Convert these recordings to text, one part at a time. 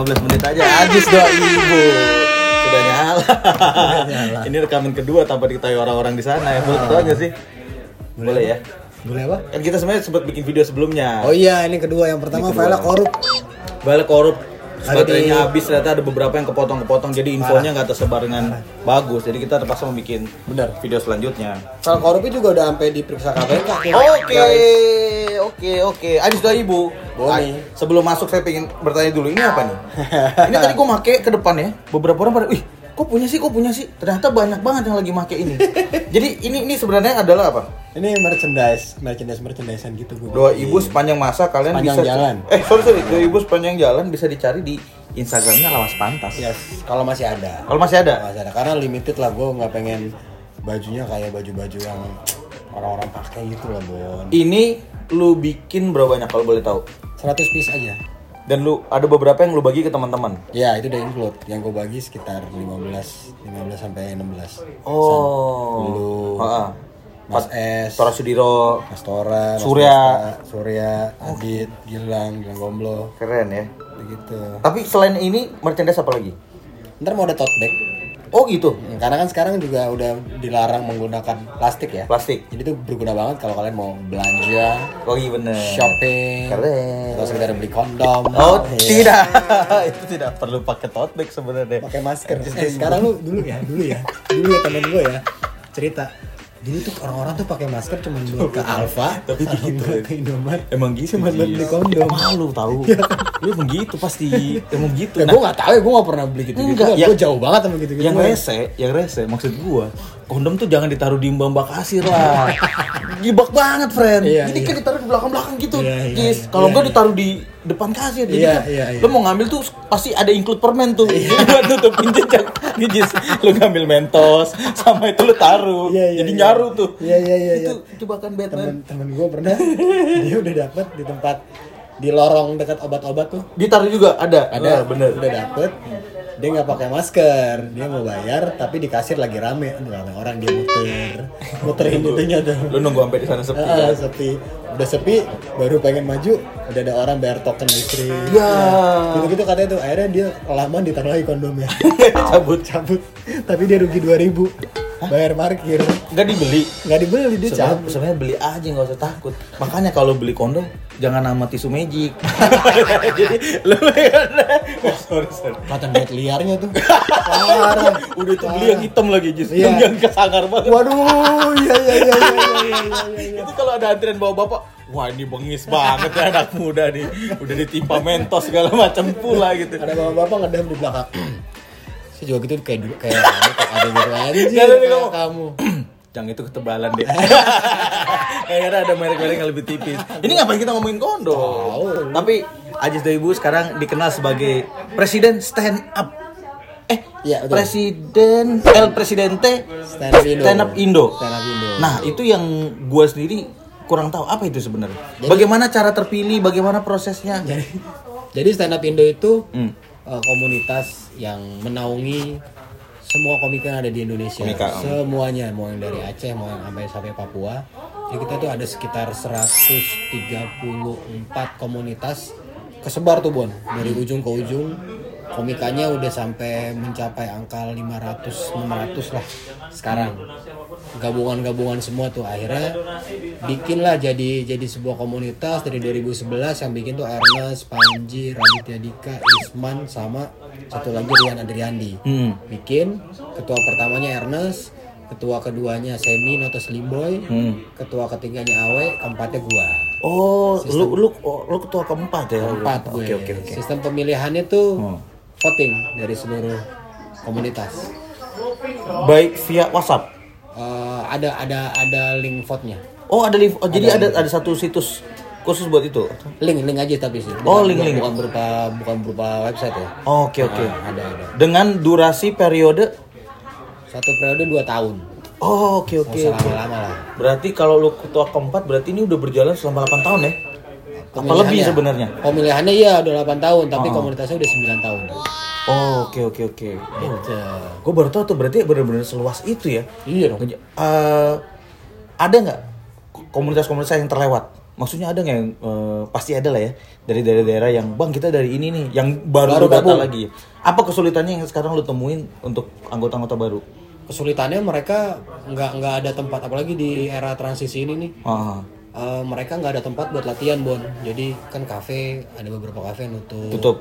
Ya, 15 menit aja habis doa ibu. Sudah nyala. Ini rekaman kedua tanpa diketahui orang-orang di sana ya. Boleh tahu nggak sih? Boleh ya. Boleh apa? Kan kita sebenarnya sempat bikin video sebelumnya. Oh iya, ini kedua. Yang pertama file korup. Balik korup baterainya habis ternyata ada beberapa yang kepotong-kepotong jadi infonya nggak tersebar dengan bagus jadi kita terpaksa membuat Benar. video selanjutnya File korupnya juga udah sampai diperiksa KPK. Oke, oke, oke. Adis doa ibu. Ay, Sebelum masuk saya pengen bertanya dulu, ini apa nih? ini tadi gue make ke depan ya. Beberapa orang pada, wih, kok punya sih, kok punya sih? Ternyata banyak banget yang lagi make ini. Jadi ini ini sebenarnya adalah apa? Ini merchandise, merchandise merchandisean gitu gue. Doa ibu sepanjang masa kalian Sepanjang bisa jalan. Eh, sorry sorry, doa ibu sepanjang jalan bisa dicari di Instagramnya Lawas Pantas. Yes, kalau masih ada. Kalau masih Kalau ada. masih ada karena limited lah gue nggak pengen bajunya kayak baju-baju yang orang-orang pakai gitu lah Bon. Ini lu bikin berapa banyak kalau boleh tahu? 100 piece aja. Dan lu ada beberapa yang lu bagi ke teman-teman. Ya itu udah include. Yang gue bagi sekitar 15, 15 sampai 16. Oh. Lu. Mas S, Tora Sudiro. Mas Tora, Mas Surya. Desta, Surya, Adit, Gilang, Gilang Gomblo, Keren ya. begitu. Tapi selain ini merchandise apa lagi? Ntar mau ada tote bag. Oh gitu. Hmm, Karena kan sekarang juga udah dilarang menggunakan plastik ya. Plastik. Jadi itu berguna banget kalau kalian mau belanja, Oh iya bener. shopping, Keren. atau sekedar beli kondom. Oh Iya. tidak, itu tidak perlu pakai tote bag sebenarnya. pakai masker. Eh, sekarang lu dulu ya, dulu ya, dulu ya temen gue ya cerita. Dulu tuh orang-orang tuh pakai masker cuma buat ke Alfa, Tapi sama gitu, ya. ke Indomaret. Emang gitu. Cuma buat beli kondom. Malu tahu. Lu emang gitu pasti. Emang gitu. Ya, Nah, gue gak tahu ya, gue gak pernah beli gitu-gitu. Enggak, gue yang- jauh banget sama gitu-gitu. yang Gua- rese, yang rese maksud gua, kondom tuh jangan ditaruh di mbak kasir lah. Gibak banget, friend. Iya, Jadi iya. kan ditaruh di belakang-belakang gitu. Iya, iya, Jis. iya. Kalau Iya, enggak iya. ditaruh di depan kasir. Jadi Iya, kan iya, iya. lu mau ngambil tuh pasti ada include permen tuh. Jadi buat nutupin jejak. Jis, lu ngambil mentos sama itu lu taruh. Iya, iya, Jadi iya. nyaru tuh. Iya, iya, iya, Itu iya. jebakan Batman. Temen-temen gue pernah, dia udah dapet di tempat di lorong dekat obat-obat tuh. Ditaruh juga ada. Ada, Ah, bener. udah dapet. Dia nggak pakai masker, dia mau bayar, tapi di kasir lagi rame, rame orang dia muter, muterin itunya tuh. Lu nunggu sampai di sana sepi. Ah, kan? sepi udah sepi baru pengen maju udah ada orang bayar token listrik Ya. gitu gitu katanya tuh akhirnya dia kelamaan ditaruh lagi kondomnya Cabut. cabut tapi dia rugi 2000 bayar parkir. Nggak dibeli. Nggak dibeli dia sebenarnya, sebenarnya beli aja nggak usah takut. Makanya kalau beli kondom jangan nama tisu magic. Jadi lu oh, sorry sorry. Liarnya tuh. Parah udah itu beli yang hitam lagi justru yeah. yang kesangar banget. Waduh iya iya iya, iya iya iya iya iya itu kalau ada antrian bawa bapak wah ini bengis banget ya anak muda nih. Udah ditimpa mentos segala macam pula gitu. Ada bapak-bapak ngedam di belakang saya juga gitu kayak dulu kayak kamu ada gitu aja kayak kamu. Yang itu ketebalan deh. Kayaknya ada merek-merek yang lebih tipis. Ini ngapain kita ngomongin kondom? Tahu. Tapi Ajis Ibu sekarang dikenal sebagai presiden stand up. Eh, Iya, betul. presiden El Presidente Stand up Indo. Stand up Indo. Stand up Indo. Nah, itu yang gua sendiri kurang tahu apa itu sebenarnya. Bagaimana cara terpilih, bagaimana prosesnya? jadi jadi stand up Indo itu Hmm. Eh, komunitas yang menaungi semua komika yang ada di Indonesia. Komika. semuanya mau yang dari Aceh mau yang sampai sampai Papua. Jadi kita tuh ada sekitar 134 komunitas kesebar tuh Bon. Dari ujung ke ujung komikanya udah sampai mencapai angka 500 600 lah sekarang. Gabungan-gabungan semua tuh. Akhirnya bikinlah jadi jadi sebuah komunitas dari 2011 yang bikin tuh Ernest, Panji, Raditya Dika, Isman sama satu lagi Rian Adriandi. Hmm. Bikin ketua pertamanya Ernest, ketua keduanya Semi Noto Slimboy, Hmm. ketua ketiganya Awe, keempatnya gua. Oh, lu lu oh, lu ketua keempat ya? Empat gue. Oke, oke, oke. Sistem pemilihannya tuh Oh. voting dari seluruh komunitas. Baik via WhatsApp. Eh, ada ada ada link vote-nya. Oh, ada live. Oh, jadi ada ada satu situs khusus buat itu. Link link aja tapi sih. Oh, Bukan- link, link. Bukan berupa bukan berupa website ya. Oke, oke. Ah, ada ada. Dengan durasi periode Satu periode dua tahun. Oh, oke Nggak oke. oke. lama-lama lah. Berarti kalau lu ketua keempat berarti ini udah berjalan selama 8 tahun ya? Apa lebih sebenarnya? Pemilihannya iya udah 8 tahun, tapi komunitasnya udah 9 tahun. Oh, oke oke oke. Gitu. Gue baru tahu tuh berarti benar-benar seluas itu ya. Iya dong. Eh, ada nggak komunitas-komunitas yang terlewat? Maksudnya ada nggak yang eh, pasti ada lah ya dari daerah-daerah yang bang kita dari ini nih yang baru, Baru data gabung. lagi. Apa kesulitannya yang sekarang lu temuin untuk anggota-anggota baru? Kesulitannya mereka nggak nggak ada tempat apalagi di era transisi ini nih. Eh, mereka nggak ada tempat buat latihan bon jadi kan kafe ada beberapa kafe yang nutup Tutup.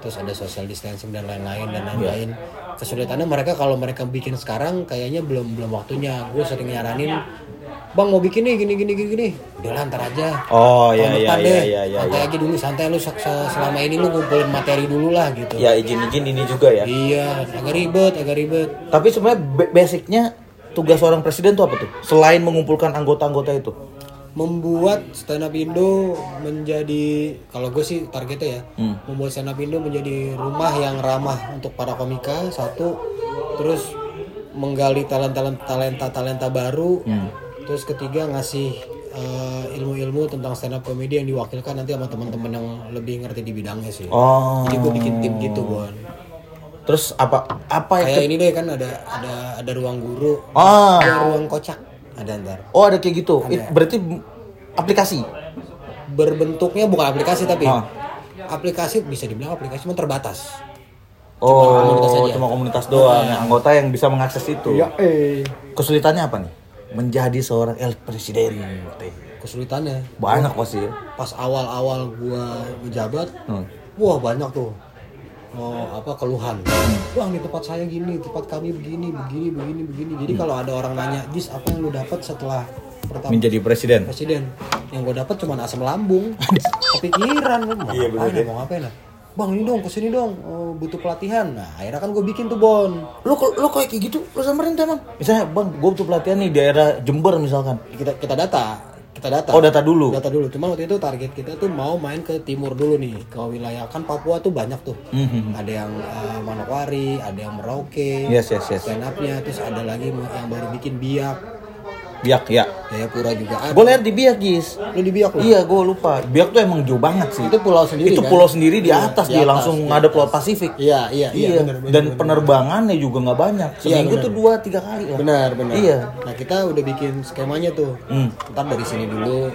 terus ada social distancing dan lain-lain dan lain-lain kesulitannya mereka kalau mereka bikin sekarang kayaknya belum belum waktunya gue sering nyaranin bang mau bikin nih gini gini gini gini udah lah, ntar aja Oh iya iya iya deh. iya iya. santai aja dulu santai lu se- se- selama ini lu ngumpulin materi dulu lah gitu Ya izin-izin ini juga ya. iya agak ribet agak ribet Tapi sebenarnya ba- basicnya tugas seorang presiden tuh apa tuh? Selain mengumpulkan anggota-anggota itu. membuat stand up Indo menjadi kalau gue sih targetnya ya Hmm. membuat stand up Indo menjadi rumah yang ramah untuk para komika satu terus menggali talenta talenta talenta baru Hmm. Terus ketiga ngasih eh, ilmu-ilmu tentang stand up comedy yang diwakilkan nanti sama teman-teman yang lebih ngerti di bidangnya sih Oh. jadi gue bikin tim gitu Bon Terus apa apa kayak ini deh kan ada ada ada ruang guru Ah. ada ruang kocak ada ntar Oh ada kayak gitu. It- berarti aplikasi. berbentuknya bukan aplikasi tapi Ah. aplikasi bisa dibilang aplikasi cuma terbatas Oh, komunitas aja. cuma komunitas doang. yang Anggota yang bisa mengakses itu. eh Kesulitannya apa nih? Menjadi seorang el presiden. kesulitannya? Banyak pasti. ya. pas awal-awal gua menjabat Hmm. wah banyak tuh. Oh apa keluhan. Bang di tempat saya gini tempat kami begini begini begini begini. Jadi Hmm. kalau ada orang nanya Jis apa yang lu dapat setelah pertama Menjadi presiden. presiden. Yang gue dapat cuma asam lambung. Kepikiran mau Iya, ngapain ya, mau ngapain ya bang ini dong ke sini dong oh, butuh pelatihan nah akhirnya kan gue bikin tuh bon Lu kok lu kayak gitu, lu samperin emang. Misalnya, Bang, gue butuh pelatihan nih di daerah Jember misalkan. kita kita data kita data Oh, data dulu. data dulu cuma waktu itu target kita tuh mau main ke timur dulu nih ke wilayah kan Papua tuh banyak tuh Mhm. ada yang eh, Manokwari ada yang Merauke Yes, yes, yes. stand up-nya terus ada lagi yang baru bikin biak Biak ya. Jayapura juga ada Gue lihat di Biak, Gis. lu di biak lu Iya, gue lupa. Biak tuh emang jauh banget sih. itu pulau sendiri itu kan? pulau sendiri di Iya, atas di dia atas, langsung di ngadep laut Pasifik. iya iya Iya, iya, bener, bener, dan bener. penerbangannya juga nggak banyak. Seminggu bener. tuh dua tiga kali lah. benar benar Iya. nah kita udah bikin skemanya tuh Hmm. ntar dari sini dulu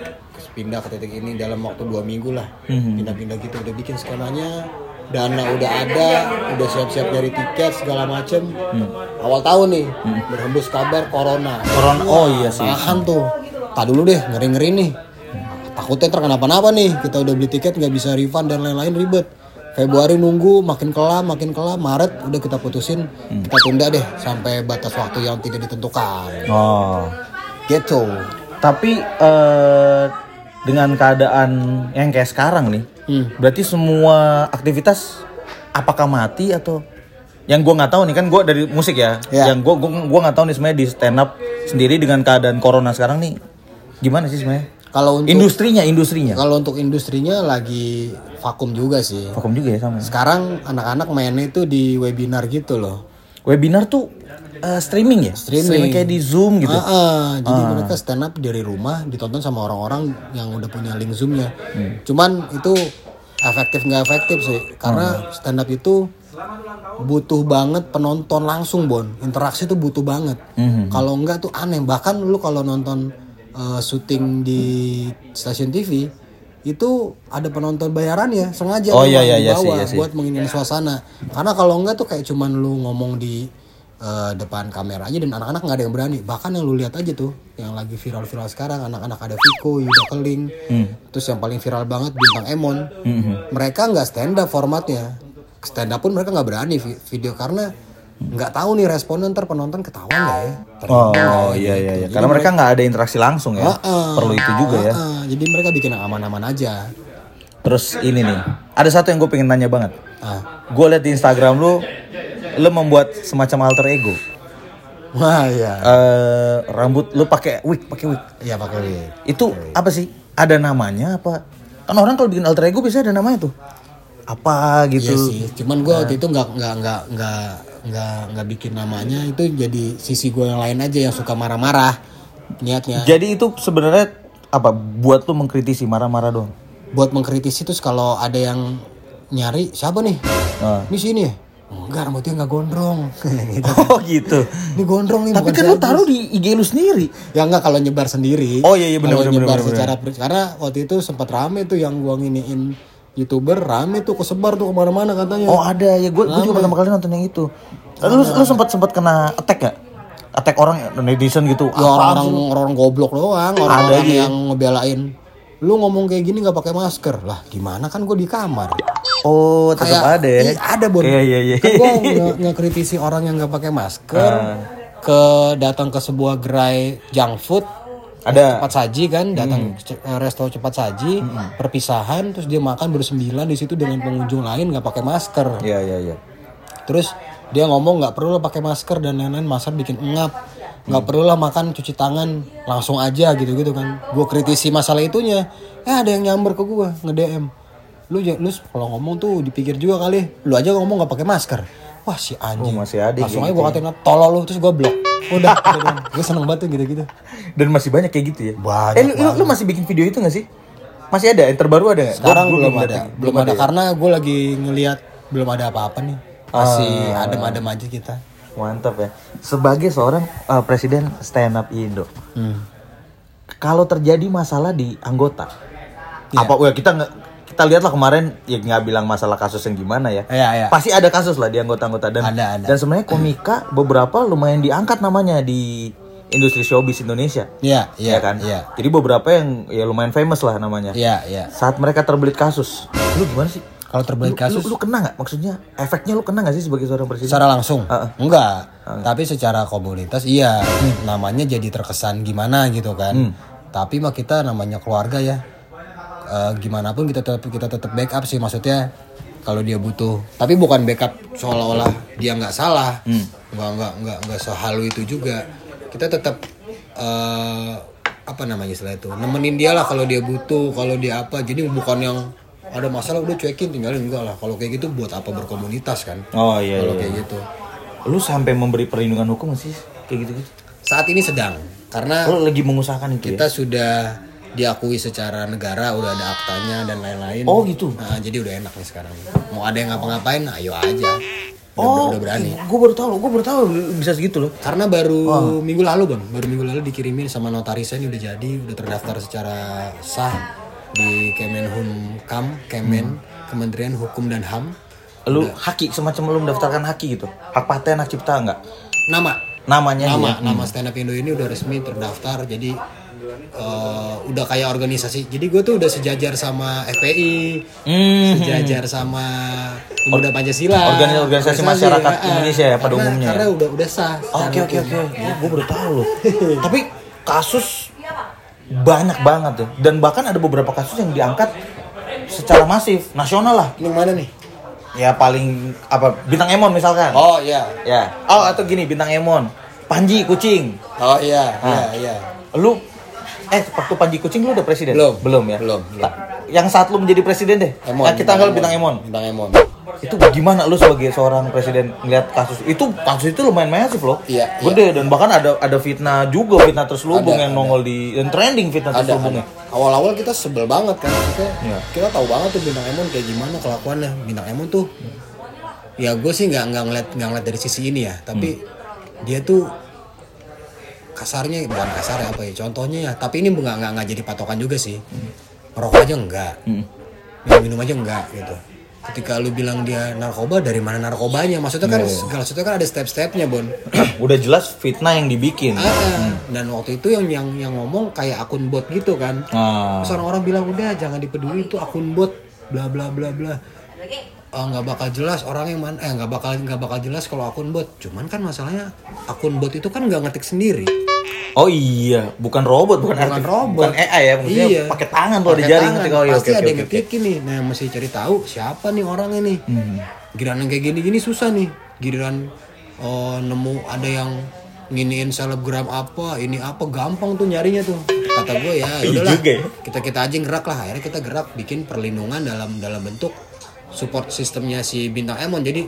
pindah ke titik ini dalam waktu dua minggu lah Hmm. pindah-pindah gitu udah bikin skemanya dana udah ada udah siap-siap dari tiket segala macem. Awal tahun nih berhembus kabar corona. Hmm. Corona, oh iya sih. tahan tuh. Tak dulu deh ngeri-ngeri nih. Takutnya ntar kenapa-napa nih kita udah beli tiket nggak bisa refund dan lain-lain ribet. Februari nunggu makin kelam makin kelam. Maret udah kita putusin. Hmm. kita tunda deh sampai batas waktu yang tidak ditentukan. Oh. gitu. Tapi eh, dengan keadaan yang kayak sekarang nih, Hmm. berarti semua aktivitas apakah mati atau yang gua nggak tahu nih kan gua dari musik ya. Ya. Yang gua gua gua nggak tahu nih sebenarnya di stand up sendiri dengan keadaan corona sekarang nih gimana sih sebenarnya? kalau untuk Industrinya, industrinya. kalau untuk industrinya lagi vakum juga sih Vakum juga ya sama. sekarang anak-anak mainnya itu di webinar gitu loh Webinar tuh eh, streaming ya? Streaming. kayak di Zoom gitu. Ah, ah. jadi mereka stand up dari rumah ditonton sama orang-orang yang udah punya link zoomnya. Hmm. Cuman itu efektif nggak efektif sih, karena stand up itu butuh banget penonton langsung bon, interaksi itu butuh banget. Hmm. Kalau enggak tuh aneh. Bahkan lu kalau nonton eh, syuting di stasiun TV itu ada penonton bayaran ya sengaja Oh, iya, iya, iya dibawa sih, iya sih. buat mengingat suasana. Karena kalau enggak tuh kayak cuman lu ngomong di eh, depan kamera aja dan anak-anak nggak ada yang berani. Bahkan yang lu lihat aja tuh yang lagi viral-viral sekarang anak-anak ada Viko, Yuda Keling, Hmm. terus yang paling viral banget bintang Emon. Mereka nggak stand up formatnya. Stand up pun mereka nggak berani vi- video karena nggak tahu nih responden ntar penonton ketawa nggak ya. Nggak Oh ya, iya gitu. iya iya. Jadi Karena mereka nggak ada interaksi langsung ya. Ah, Perlu itu juga ya. ah, jadi mereka bikin aman-aman aja. Terus ini nih, ada satu yang gue pengen nanya banget. Ah. Gue liat di Instagram lu, lu membuat semacam alter ego. Wah iya. Eh rambut lu pakai wig, pakai wig. Iya pakai wig. Itu apa sih? Ada namanya apa? Kan orang kalau bikin alter ego biasanya ada namanya tuh. Apa gitu? Iya sih. Cuman gue waktu itu nggak nggak nggak nggak nggak nggak bikin namanya itu jadi sisi gue yang lain aja yang suka marah-marah niatnya. Jadi itu sebenarnya apa? Buat lu mengkritisi marah-marah dong. Buat mengkritisi terus kalau ada yang nyari siapa nih? Ah. Ini sini enggak rambutnya nggak gondrong gitu. Oh gitu. ini gondrong nih Tapi kan lu taruh di IG lu sendiri. ya enggak kalau nyebar sendiri Oh, iya, iya, bener, Kalau bener, nyebar bener, secara karena waktu itu sempat rame tuh yang gua nginiin youtuber rame tuh kesebar tuh ke mana-mana katanya Oh ada ya gue gue juga pertama kali nonton yang itu. Lu lu sempat sempat kena attack gak? Attack orang netizen gitu. Ya, Apaan orang-orang sih lu? orang goblok doang Ada orang-orang aja ya. yang ngebelain lu ngomong kayak gini nggak pakai masker lah gimana kan gue di kamar Oh tetap ada ya. Iya, ada bon Iya iya iya. kan gue nge- ngekritisi orang yang nggak pakai masker Ah. ke datang ke sebuah gerai junk food Ada. cepat saji kan datang Hmm. ke ce- eh, resto cepat saji perpisahan terus dia makan bersembilan di situ dengan pengunjung lain nggak pakai masker. Iya iya iya. terus dia ngomong nggak perlu pakai masker dan lain-lain masker bikin engap. Nggak perlu lah makan cuci tangan langsung aja gitu gitu kan. Gue kritisi masalah itunya. Eh ada yang nyamber ke gue nge DM lu lu kalau ngomong tuh dipikir juga kali. Lu aja ngomong nggak pakai masker wah si anjing Oh, masih ada langsung aja gue katain tolol lu terus gue blok udah gue seneng banget tuh gitu gitu Dan masih banyak kayak gitu ya. Banyak Eh lu, lu, lu masih bikin video itu gak sih? Masih ada? Yang terbaru ada gak? sekarang Gua- belum ada belum ada karena gue lagi ngelihat belum ada apa-apa nih masih adem-adem aja kita Mantap ya. Sebagai seorang uh, presiden stand up Indo, hmm. kalau terjadi masalah di anggota, Iya. apa? Wah kita nggak kita lihatlah kemarin ya nggak bilang masalah kasus yang gimana ya. Iya, iya. Pasti ada kasus lah di anggota-anggota dan Ada, ada. dan sebenarnya komika beberapa lumayan diangkat namanya di industri showbiz Indonesia. Iya, iya, ya kan? Iya. Jadi beberapa yang ya lumayan famous lah namanya. Iya, iya. Saat mereka terbelit kasus, lu gimana sih? Kalau terbelit Lu- kasus lu, lu kena nggak? Maksudnya efeknya lu kena nggak sih sebagai seorang presiden? secara langsung? Heeh. Enggak. Tapi secara komunitas iya. Namanya jadi terkesan gimana gitu kan. Hmm. Tapi mah kita namanya keluarga ya. Eh, gimana pun kita tetap kita tetap backup sih maksudnya kalau dia butuh. Tapi bukan backup seolah-olah dia nggak salah. Hmm. Nggak nggak nggak nggak sehalu itu juga. Kita tetap eh, apa namanya istilah itu nemenin dia lah kalau dia butuh kalau dia apa jadi bukan yang ada masalah udah cuekin tinggalin enggak lah kalau kayak gitu buat apa berkomunitas kan Oh iya. kalau iya. kayak gitu Lu sampai memberi perlindungan hukum sih kayak gitu-gitu? saat ini sedang karena Lu lagi mengusahakan itu kita ya? sudah diakui secara negara udah ada aktanya dan lain-lain. Oh, gitu? nah, jadi udah enak nih sekarang. Mau ada yang ngapa-ngapain ayo aja. Udah, Oh, udah berani. gue baru tahu, gue baru tahu bisa segitu loh. karena baru minggu lalu bang. Baru minggu lalu dikirimin sama notarisnya ini udah jadi udah terdaftar secara sah di Kemenhumkam Kemen Kementerian Hukum dan Ham Lu haki semacam lu mendaftarkan haki gitu. Hak paten, hak cipta enggak? nama. Namanya nama dia. nama stand up Indo ini udah resmi terdaftar jadi eh, udah kayak organisasi jadi gue tuh udah sejajar sama FPI Hmm. sejajar sama pemuda Pancasila Organisasi masyarakat ah, Indonesia ya, pada karena- umumnya ya? karena udah udah sah Oke oke oke. Gue baru tahu loh. Tapi kasus banyak banget ya. Dan bahkan ada beberapa kasus yang diangkat secara masif, nasional lah. ini yang mana nih Ya paling apa bintang Emon misalkan. oh iya Ya. Oh atau gini bintang Emon. Panji kucing. oh iya iya Ah. iya Lu eh waktu Panji kucing lu udah presiden? Belum. Belum ya? Belum, belum. Ta- Yang saat lu menjadi presiden deh. Emon Nah, kita anggap bintang Emon. bintang Emon Itu gimana lu sebagai seorang presiden ngeliat kasus itu kasus itu lumayan masif loh. Iya, Gede dan bahkan ada ada fitnah juga fitnah terselubung Ada, yang nongol di dan trending fitnah ada, terselubungnya. awal-awal kita sebel banget kan maksudnya Iya. kita tahu banget tuh bintang Emon kayak gimana kelakuannya bintang Emon tuh ya gue sih nggak nggak ngeliat nggak ngeliat dari sisi ini ya tapi Hmm. dia tuh kasarnya bukan kasar ya apa ya contohnya ya tapi ini nggak nggak nggak jadi patokan juga sih merokok aja enggak Hmm. minum minum aja enggak gitu ketika lu bilang dia narkoba dari mana narkobanya maksudnya kan Iya, segala sesuatu kan ada step-stepnya bon Udah jelas fitnah yang dibikin. Ah, ah. dan waktu itu yang yang yang ngomong kayak akun bot gitu kan Ah. Terus orang-orang bilang udah jangan dipeduli itu akun bot bla bla bla bla. Ah, nggak bakal jelas orang yang mana eh nggak bakal nggak bakal jelas kalau akun bot. Cuman kan masalahnya akun bot itu kan nggak ngetik sendiri. Oh iya, bukan robot, bukan, Bukan robot. bukan AI ya, maksudnya Iya. pakai tangan tuh ada Pakai jari tangan. ngetik. Oh iya, Pasti oke ada yang oke. ngetikin nih. Nah mesti cari tahu siapa nih orangnya nih. Hmm. Giliran yang kayak gini-gini susah nih. Giliran oh, nemu ada yang nginiin selebgram apa, ini apa gampang tuh nyarinya tuh. Kata gue ya, Iya udahlah. juga ya. Kita kita aja gerak lah. Akhirnya kita gerak bikin perlindungan dalam dalam bentuk support sistemnya si bintang Emon. Jadi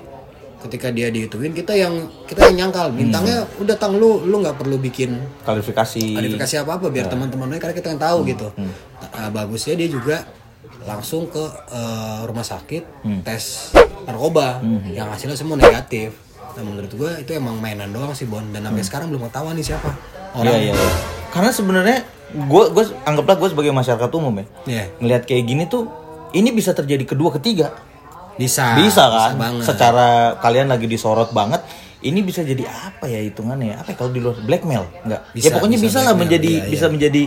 ketika dia diituin kita yang kita yang nyangkal bintangnya Hmm. udah tang lu lu nggak perlu bikin Kualifikasi. klarifikasi apa apa biar teman-temannya karena kita yang tahu gitu Nah, bagusnya dia juga langsung ke eh, rumah sakit tes narkoba Hmm. yang hasilnya semua negatif nah menurut gue itu emang mainan doang sih Bon dan sampai sekarang belum ketahuan nih siapa Hmm. Iya, iya, iya. Karena sebenarnya gue gue anggaplah gue sebagai masyarakat umum ya. Iya. Ngelihat kayak gini tuh ini bisa terjadi kedua ketiga. Bisa bisa kan? banget Secara kalian lagi disorot banget, ini bisa jadi apa ya hitungannya? ya? Apa ya kalau di luar blackmail? Enggak. Bisa, ya pokoknya bisa bisa, lah menjadi iya, bisa menjadi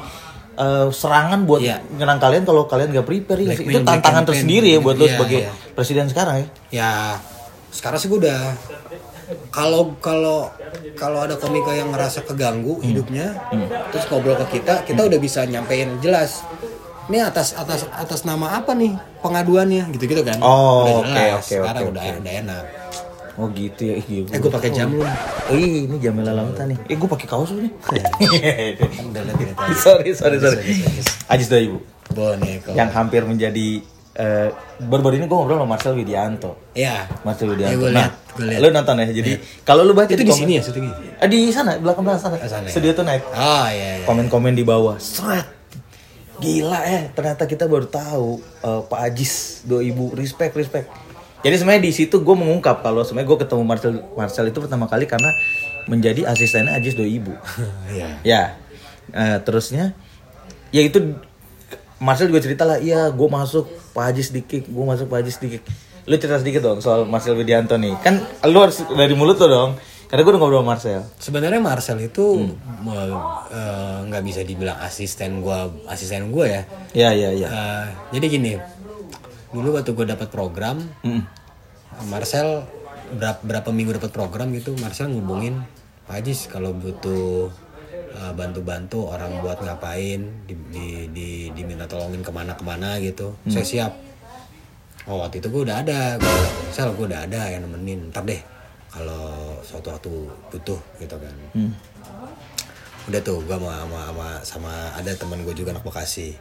eh, serangan buat Iya. nyerang kalian kalau kalian gak prepare ya. Blackmail, Itu tantangan tersendiri ya buat lo Iya, sebagai iya. presiden sekarang ya. ya sekarang sih gue udah kalau kalau kalau ada komika yang ngerasa keganggu Hmm. hidupnya terus ngobrol ke kita kita udah bisa nyampein jelas ini atas atas atas nama apa nih pengaduannya gitu gitu kan Oh, oke, oke, sekarang oke, udah udah enak Oh gitu ya. Iya, eh gue pakai jam lu Oh iya, ini Jamila Lamta nih. Eh gue pakai kaos lu nih. kan udah lihat ini tadi sorry, sorry, sorry. Ajis doa ibu. boneko Yang hampir menjadi eh baru-baru ini gue ngobrol sama Marcel Widianto. ya Marcel Ya, Widianto. gua nah, lihat. lu nonton ya. Jadi kalau lu baca itu di komen- sini ya syutingnya Eh, di sana, belakang belakang sana. Sana ya? Studio Tonight. oh iya iya Komen-komen di bawah. Seret. Gila eh, ternyata kita baru tahu eh, Pak Ajis, do ibu, respect, respect. Jadi sebenarnya di situ gue mengungkap kalau sebenarnya gue ketemu Marcel Marcel itu pertama kali karena menjadi asistennya Ajis do ibu. iya Ya, eh, terusnya, ya itu Marcel juga cerita lah, iya gue masuk Pak Haji sedikit, gue masuk Pak Haji sedikit. Lu cerita sedikit dong soal Marcel Widianto nih. Kan lu harus dari mulut lo dong. Karena gue udah ngobrol sama Marcel. Sebenarnya Marcel itu Hmm. me- eh, nggak bisa dibilang asisten gua, asisten gua ya. Ya, ya, ya. Eh, jadi gini, dulu waktu gue dapat program, Mm. Marcel berapa, berapa minggu dapat program gitu, Marcel ngubungin Pak Ajis kalau butuh eh, bantu-bantu orang buat ngapain, di, di, di- diminta tolongin ke mana-kemana gitu, Hmm. saya siap. Oh waktu itu gue udah ada, gue Sel gue udah ada yang nemenin, ntar deh kalau suatu waktu butuh gitu kan. Hmm. Udah tuh gue sama, sama, sama, sama ada teman gue juga anak Bekasi.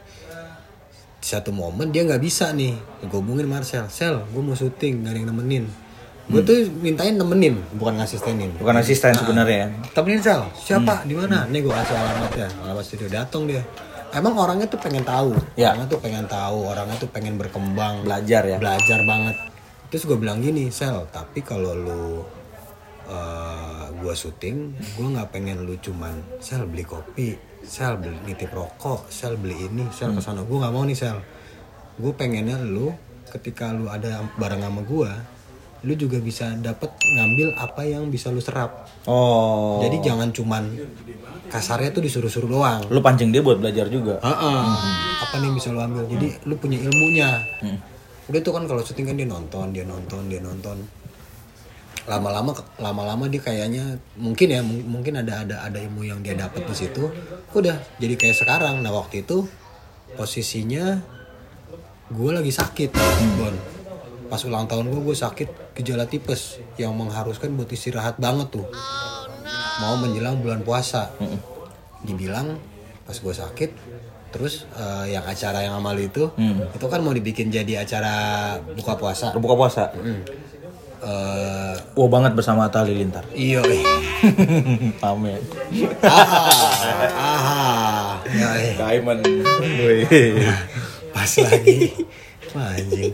Di satu momen dia nggak bisa nih, gue hubungin Marcel, Sel gue mau syuting, gak ada yang nemenin. Gue tuh mintain nemenin, bukan ngasistenin. Hmm. Bukan asisten sebenarnya ya. Temenin Sel, siapa? Di mana? Nih gue kasih alamatnya, alamat studio datang dia. Emang orangnya tuh pengen tahu, Ya. orangnya tuh pengen tahu, orangnya tuh pengen berkembang, Belajar ya. belajar banget. Terus gue bilang gini, Sel, tapi kalau lu uh, gue syuting, gue nggak pengen lu cuman Sel beli kopi, Sel beli nitip rokok, Sel beli ini, Sel ke sana. Gue nggak mau nih Sel. Gue pengennya lu ketika lu ada bareng sama gue, lu juga bisa dapet ngambil apa yang bisa lu serap. Oh. Jadi jangan cuman kasarnya tuh disuruh-suruh doang. lu pancing dia buat belajar juga. Heeh. Apa nih yang bisa lu ambil? Jadi lu punya ilmunya. Udah tuh kan kalau syuting kan dia nonton, dia nonton, dia nonton. Lama-lama lama-lama dia kayaknya mungkin ya mung- mungkin ada ada ada ilmu yang dia dapat di situ. Udah jadi kayak sekarang. Nah waktu itu posisinya gue lagi sakit, Bon. Pas ulang tahun gue gue sakit gejala tipes yang mengharuskan buat istirahat banget tuh. Mau menjelang bulan puasa dibilang pas gue sakit terus eh, yang acara yang amal itu itu kan mau dibikin jadi acara buka puasa Buka puasa. Eh, Wah banget bersama Atta Halilintar. iya eh. Amin. ah ah ya, eh. Diamond. pas lagi Wah, anjing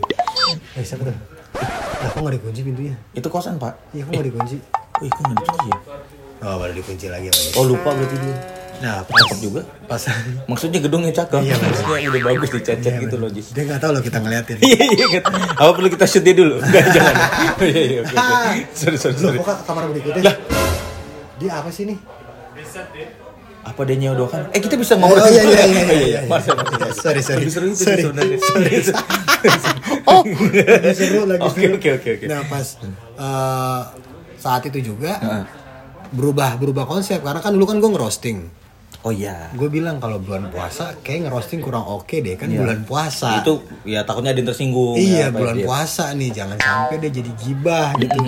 eh siapa tuh lah kok gak dikunci pintunya Itu kosan pak. iya kok gak dikunci Oh iya, kok nggak dikunci ya? oh baru dikunci lagi lagi Oh lupa berarti dia. Nah pas Cakep juga. pas Maksudnya gedungnya cakep. Iya. Maksudnya udah bagus dicat-cat gitu loh, Jis. dia gak tahu loh kita ngeliatin Iya, iya. Apa perlu kita shoot dia dulu? Enggak, jangan. Oh, Iya, iya, oke, oke. Sorry, sorry, Loh, sorry. kok ke kamar berikutnya? Dia apa sih nih? Apa dia nyedokan? Eh, kita bisa ngomong. Oh, iya, iya, iya, iya, iya. Marcel, Marcel. Sorry, sorry. Lebih seru itu Sorry, sebenarnya. oh, lagi seru, lagi Oke, oke, oke, oke. Nah, pas eh, saat itu juga berubah berubah konsep karena kan dulu kan gue ngerosting. Oh iya. Gue bilang kalau bulan puasa kayak ngerosting kurang oke deh kan bulan puasa. Itu ya takutnya ada yang tersinggung. iya ya, bulan dia. puasa nih jangan sampai dia jadi gibah gitu.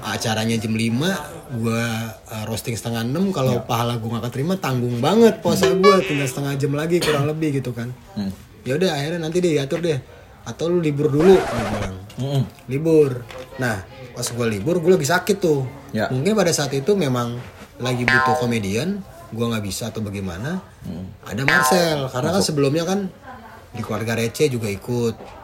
Acaranya jam 5 gue roasting setengah 6 kalau pahala gue gak keterima tanggung banget puasa gue tinggal setengah jam lagi kurang lebih gitu kan. Hmm. Ya udah akhirnya nanti deh diatur deh atau lu libur dulu dia bilang. Mm-mm. libur. Nah, pas gue libur, gue lagi sakit tuh. Ya. Mungkin pada saat itu memang lagi butuh komedian, gue nggak bisa atau bagaimana. Ada Marcel, karena kan sebelumnya kan di keluarga receh juga ikut.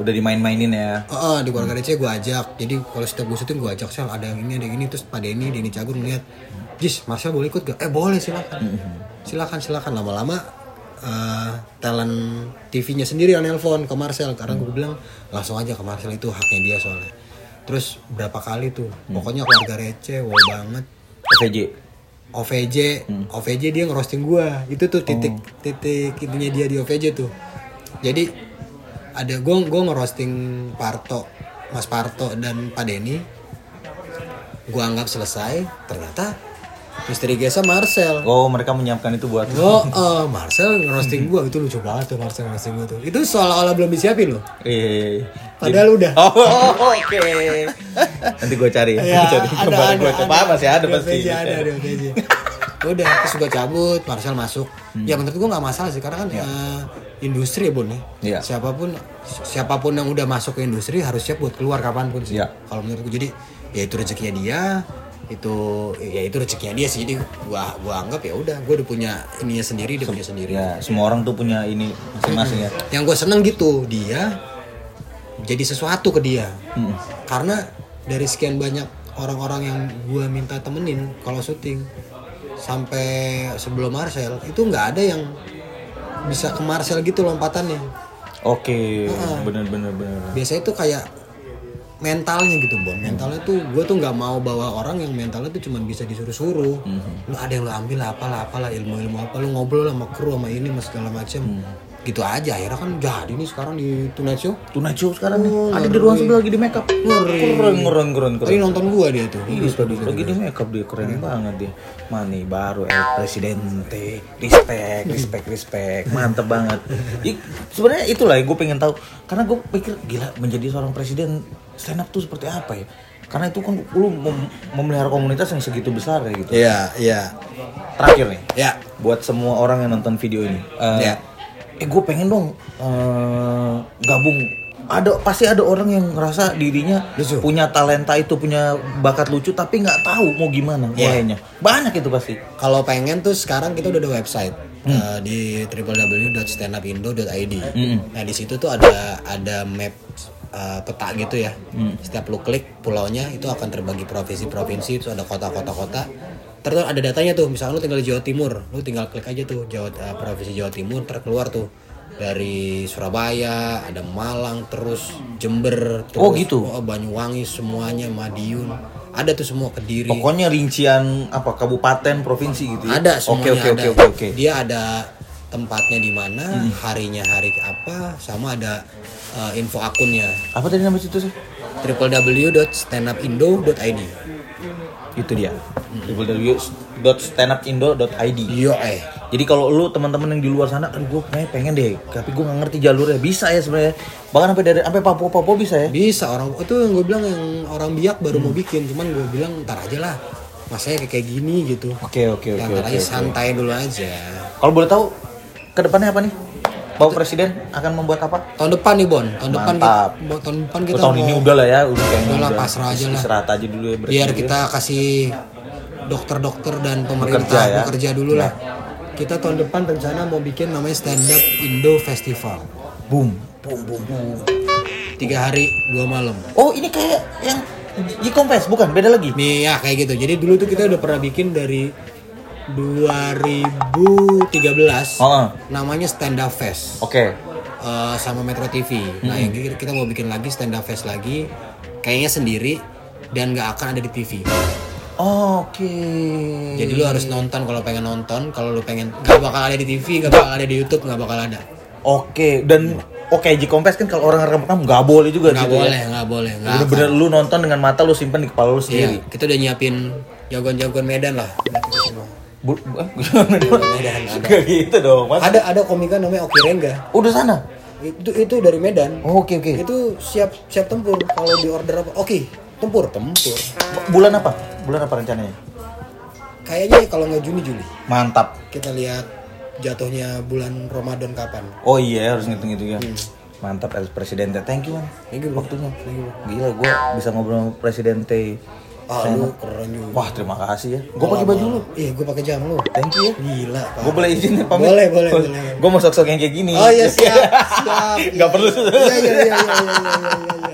Udah dimain-mainin ya. Heeh, di keluarga Receh gue ajak. Jadi kalau setiap gue syuting gue ajak sel ada yang ini ada yang ini terus pada ini Denny Cagur ngeliat, Jis, Marcel boleh ikut gak? Eh boleh silakan. Silakan silakan lama-lama eh, talent TV-nya sendiri yang nelpon ke Marcel karena gue bilang langsung aja ke Marcel itu haknya dia soalnya. Terus berapa kali tuh, pokoknya keluarga Receh wow banget. OVJ. OVJ, OVJ dia ngerosting gua. Itu tuh titik titik intinya dia di OVJ tuh. Jadi ada gua gua ngerosting Parto, Mas Parto dan Pak Denny. Gua anggap selesai, ternyata misteri Gesa Marcel. Oh, mereka menyiapkan itu buat Oh, eh, Marcel ngerosting gua itu lucu banget tuh Marcel ngerosting gua tuh. Itu seolah-olah belum disiapin loh. Iya. Padahal udah. Oh, oke. Nanti gue cari ya. Ya, Gua cari ada, ada, gue coba ada. masih ada pasti. OVJ ada, di OVJ. Udah, terus gue cabut, Marcel masuk. Ya menurut gue nggak masalah sih, karena kan eh, industri ya bun ya. Iya. Siapa pun siapa pun yang udah masuk ke industri harus siap buat keluar kapan pun sih. Iya. Kalau menurut gue jadi ya itu rezekinya dia, itu ya itu rezekinya dia sih. Jadi gua gua anggap ya udah, gue udah punya ininya sendiri, dia punya sendiri. Ya, semua orang tuh punya ini masing-masing ya. Yang gue seneng gitu, dia jadi sesuatu ke dia. Mm. Karena dari sekian banyak orang-orang yang gue minta temenin kalau syuting sampai sebelum Marcel itu nggak ada yang bisa ke Marcel gitu lompatannya. Oke, bener bener bener. Biasanya itu kayak mentalnya gitu bon mentalnya tuh gue tuh nggak mau bawa orang yang mentalnya tuh cuma bisa disuruh-suruh. Lu ada yang lu ambil lah apalah apalah ilmu-ilmu apa lu ngobrol sama kru sama ini sama segala macem gitu aja akhirnya kan jadi nih sekarang di Tonight Show Tonight Show sekarang nih. Oh, Ada di ruang sebelah lagi di makeup. Ngeri. Keren keren keren tadi keren. nonton gua dia tuh Iya, tadi lagi di makeup dia keren banget dia. Mani baru El Presidente, respect, respect, respect, mantep banget. Sebenarnya itulah yang gue pengen tahu, karena gue pikir gila menjadi seorang presiden stand up tuh seperti apa ya? Karena itu kan lu mem- memelihara komunitas yang segitu besar ya gitu. iya iya Terakhir nih, ya buat semua orang yang nonton video ini, eh, Iya. Eh gue pengen dong eh, gabung. Ada pasti ada orang yang ngerasa dirinya Lucu. punya talenta itu, punya bakat lucu, tapi nggak tahu mau gimana mulainya. Banyak itu pasti. kalau pengen tuh sekarang kita udah ada website eh, di www.standupindo.id. Nah di situ tuh ada ada map eh, peta gitu ya. Setiap lu klik pulaunya itu akan terbagi provinsi-provinsi, terus ada kota-kota-kota. Terus ada datanya tuh, misalnya lu tinggal di Jawa Timur, lu tinggal klik aja tuh Jawa eh, provinsi Jawa Timur, terkeluar tuh dari Surabaya, ada Malang, terus Jember, terus Oh, gitu? oh, Banyuwangi semuanya, Madiun, ada tuh semua Kediri. Pokoknya rincian apa kabupaten, provinsi gitu. ya? Ada Oke semuanya oke oke oke oke. Dia ada tempatnya di mana, Hmm. harinya hari apa, sama ada uh, info akunnya Apa tadi nama situ sih? www.standupindo.id. Itu dia. www.standupindo.id. Yo eh. Jadi kalau lu teman-teman yang di luar sana, aduh gue pengen, pengen deh, tapi gue nggak ngerti jalurnya. Bisa ya sebenarnya. Bahkan sampai dari sampai Papua Papua bisa ya. Bisa orang itu yang gue bilang yang orang biak baru Hmm. mau bikin, cuman gue bilang ntar aja lah. Masanya kayak kayak gini gitu. Oke oke Ya, oke ntar oke. aja oke. santai dulu aja. Kalau boleh tahu ke depannya apa nih? Bapak Presiden akan membuat apa? Tahun depan nih Bon, tahun depan kita, Mantap. tahun depan Oh, kita tahun mau ini udah lah ya, udah kayaknya Udah lah, pasrah aja lah. Istirahat aja dulu ya biar kita kasih dokter-dokter dan pemerintah Bekerja ya. bekerja dulu lah. Kita tahun depan rencana mau bikin namanya Stand Up Indo Festival. boom, boom, boom, boom. Tiga hari, dua malam. Oh ini kayak yang G-Compass bukan? Beda lagi? Nih ya kayak gitu. Jadi dulu tuh kita udah pernah bikin dari 2013. Oh. Namanya Stand Up Fest. oke. Eh, sama Metro TV. Nah, yang kita, kita mau bikin lagi Stand Up Fest lagi. Kayaknya sendiri dan nggak akan ada di TV. Oke. Jadi lu harus nonton kalau pengen nonton, kalau lu pengen nggak bakal ada di TV, nggak bakal ada di YouTube, nggak bakal ada. Oke, dan oke G-Compass kan kalau orang rekam nggak boleh juga Nggak gitu ya. boleh, nggak boleh, nggak. Bener-bener lu nonton dengan mata lu simpen di kepala lu Iya, sendiri. kita udah nyiapin jagoan-jagoan Medan lah. Bu, bu- eh? Medan gitu dong, Mas. Ada ada komika namanya Oki Rengga. Udah sana. Itu itu dari Medan. Oh, Oke, oke. Itu siap siap tempur. Kalau di order apa? Oke, tempur, tempur. Bulan apa? Bulan apa rencananya? Kayaknya kalau nggak Juni Juli. Mantap. Kita lihat jatuhnya bulan Ramadan kapan. Oh iya harus ngitung-ngitung ya. Mantap El Presidente. Thank you, man. Thank you, bro. Waktunya. Gila, gue bisa ngobrol sama Presidente Ah, lu keren juga. Wah terima kasih ya. Gue pakai baju lu. Iya, gue pakai jam lu. Thank you ya. Gila, Pak. Gue boleh izin ya pamit. Boleh, boleh, boleh. Gue mau sok-sok yang kayak gini. Oh iya siap, siap. Gak perlu. Iya, iya, iya, iya, iya, iya, iya, iya.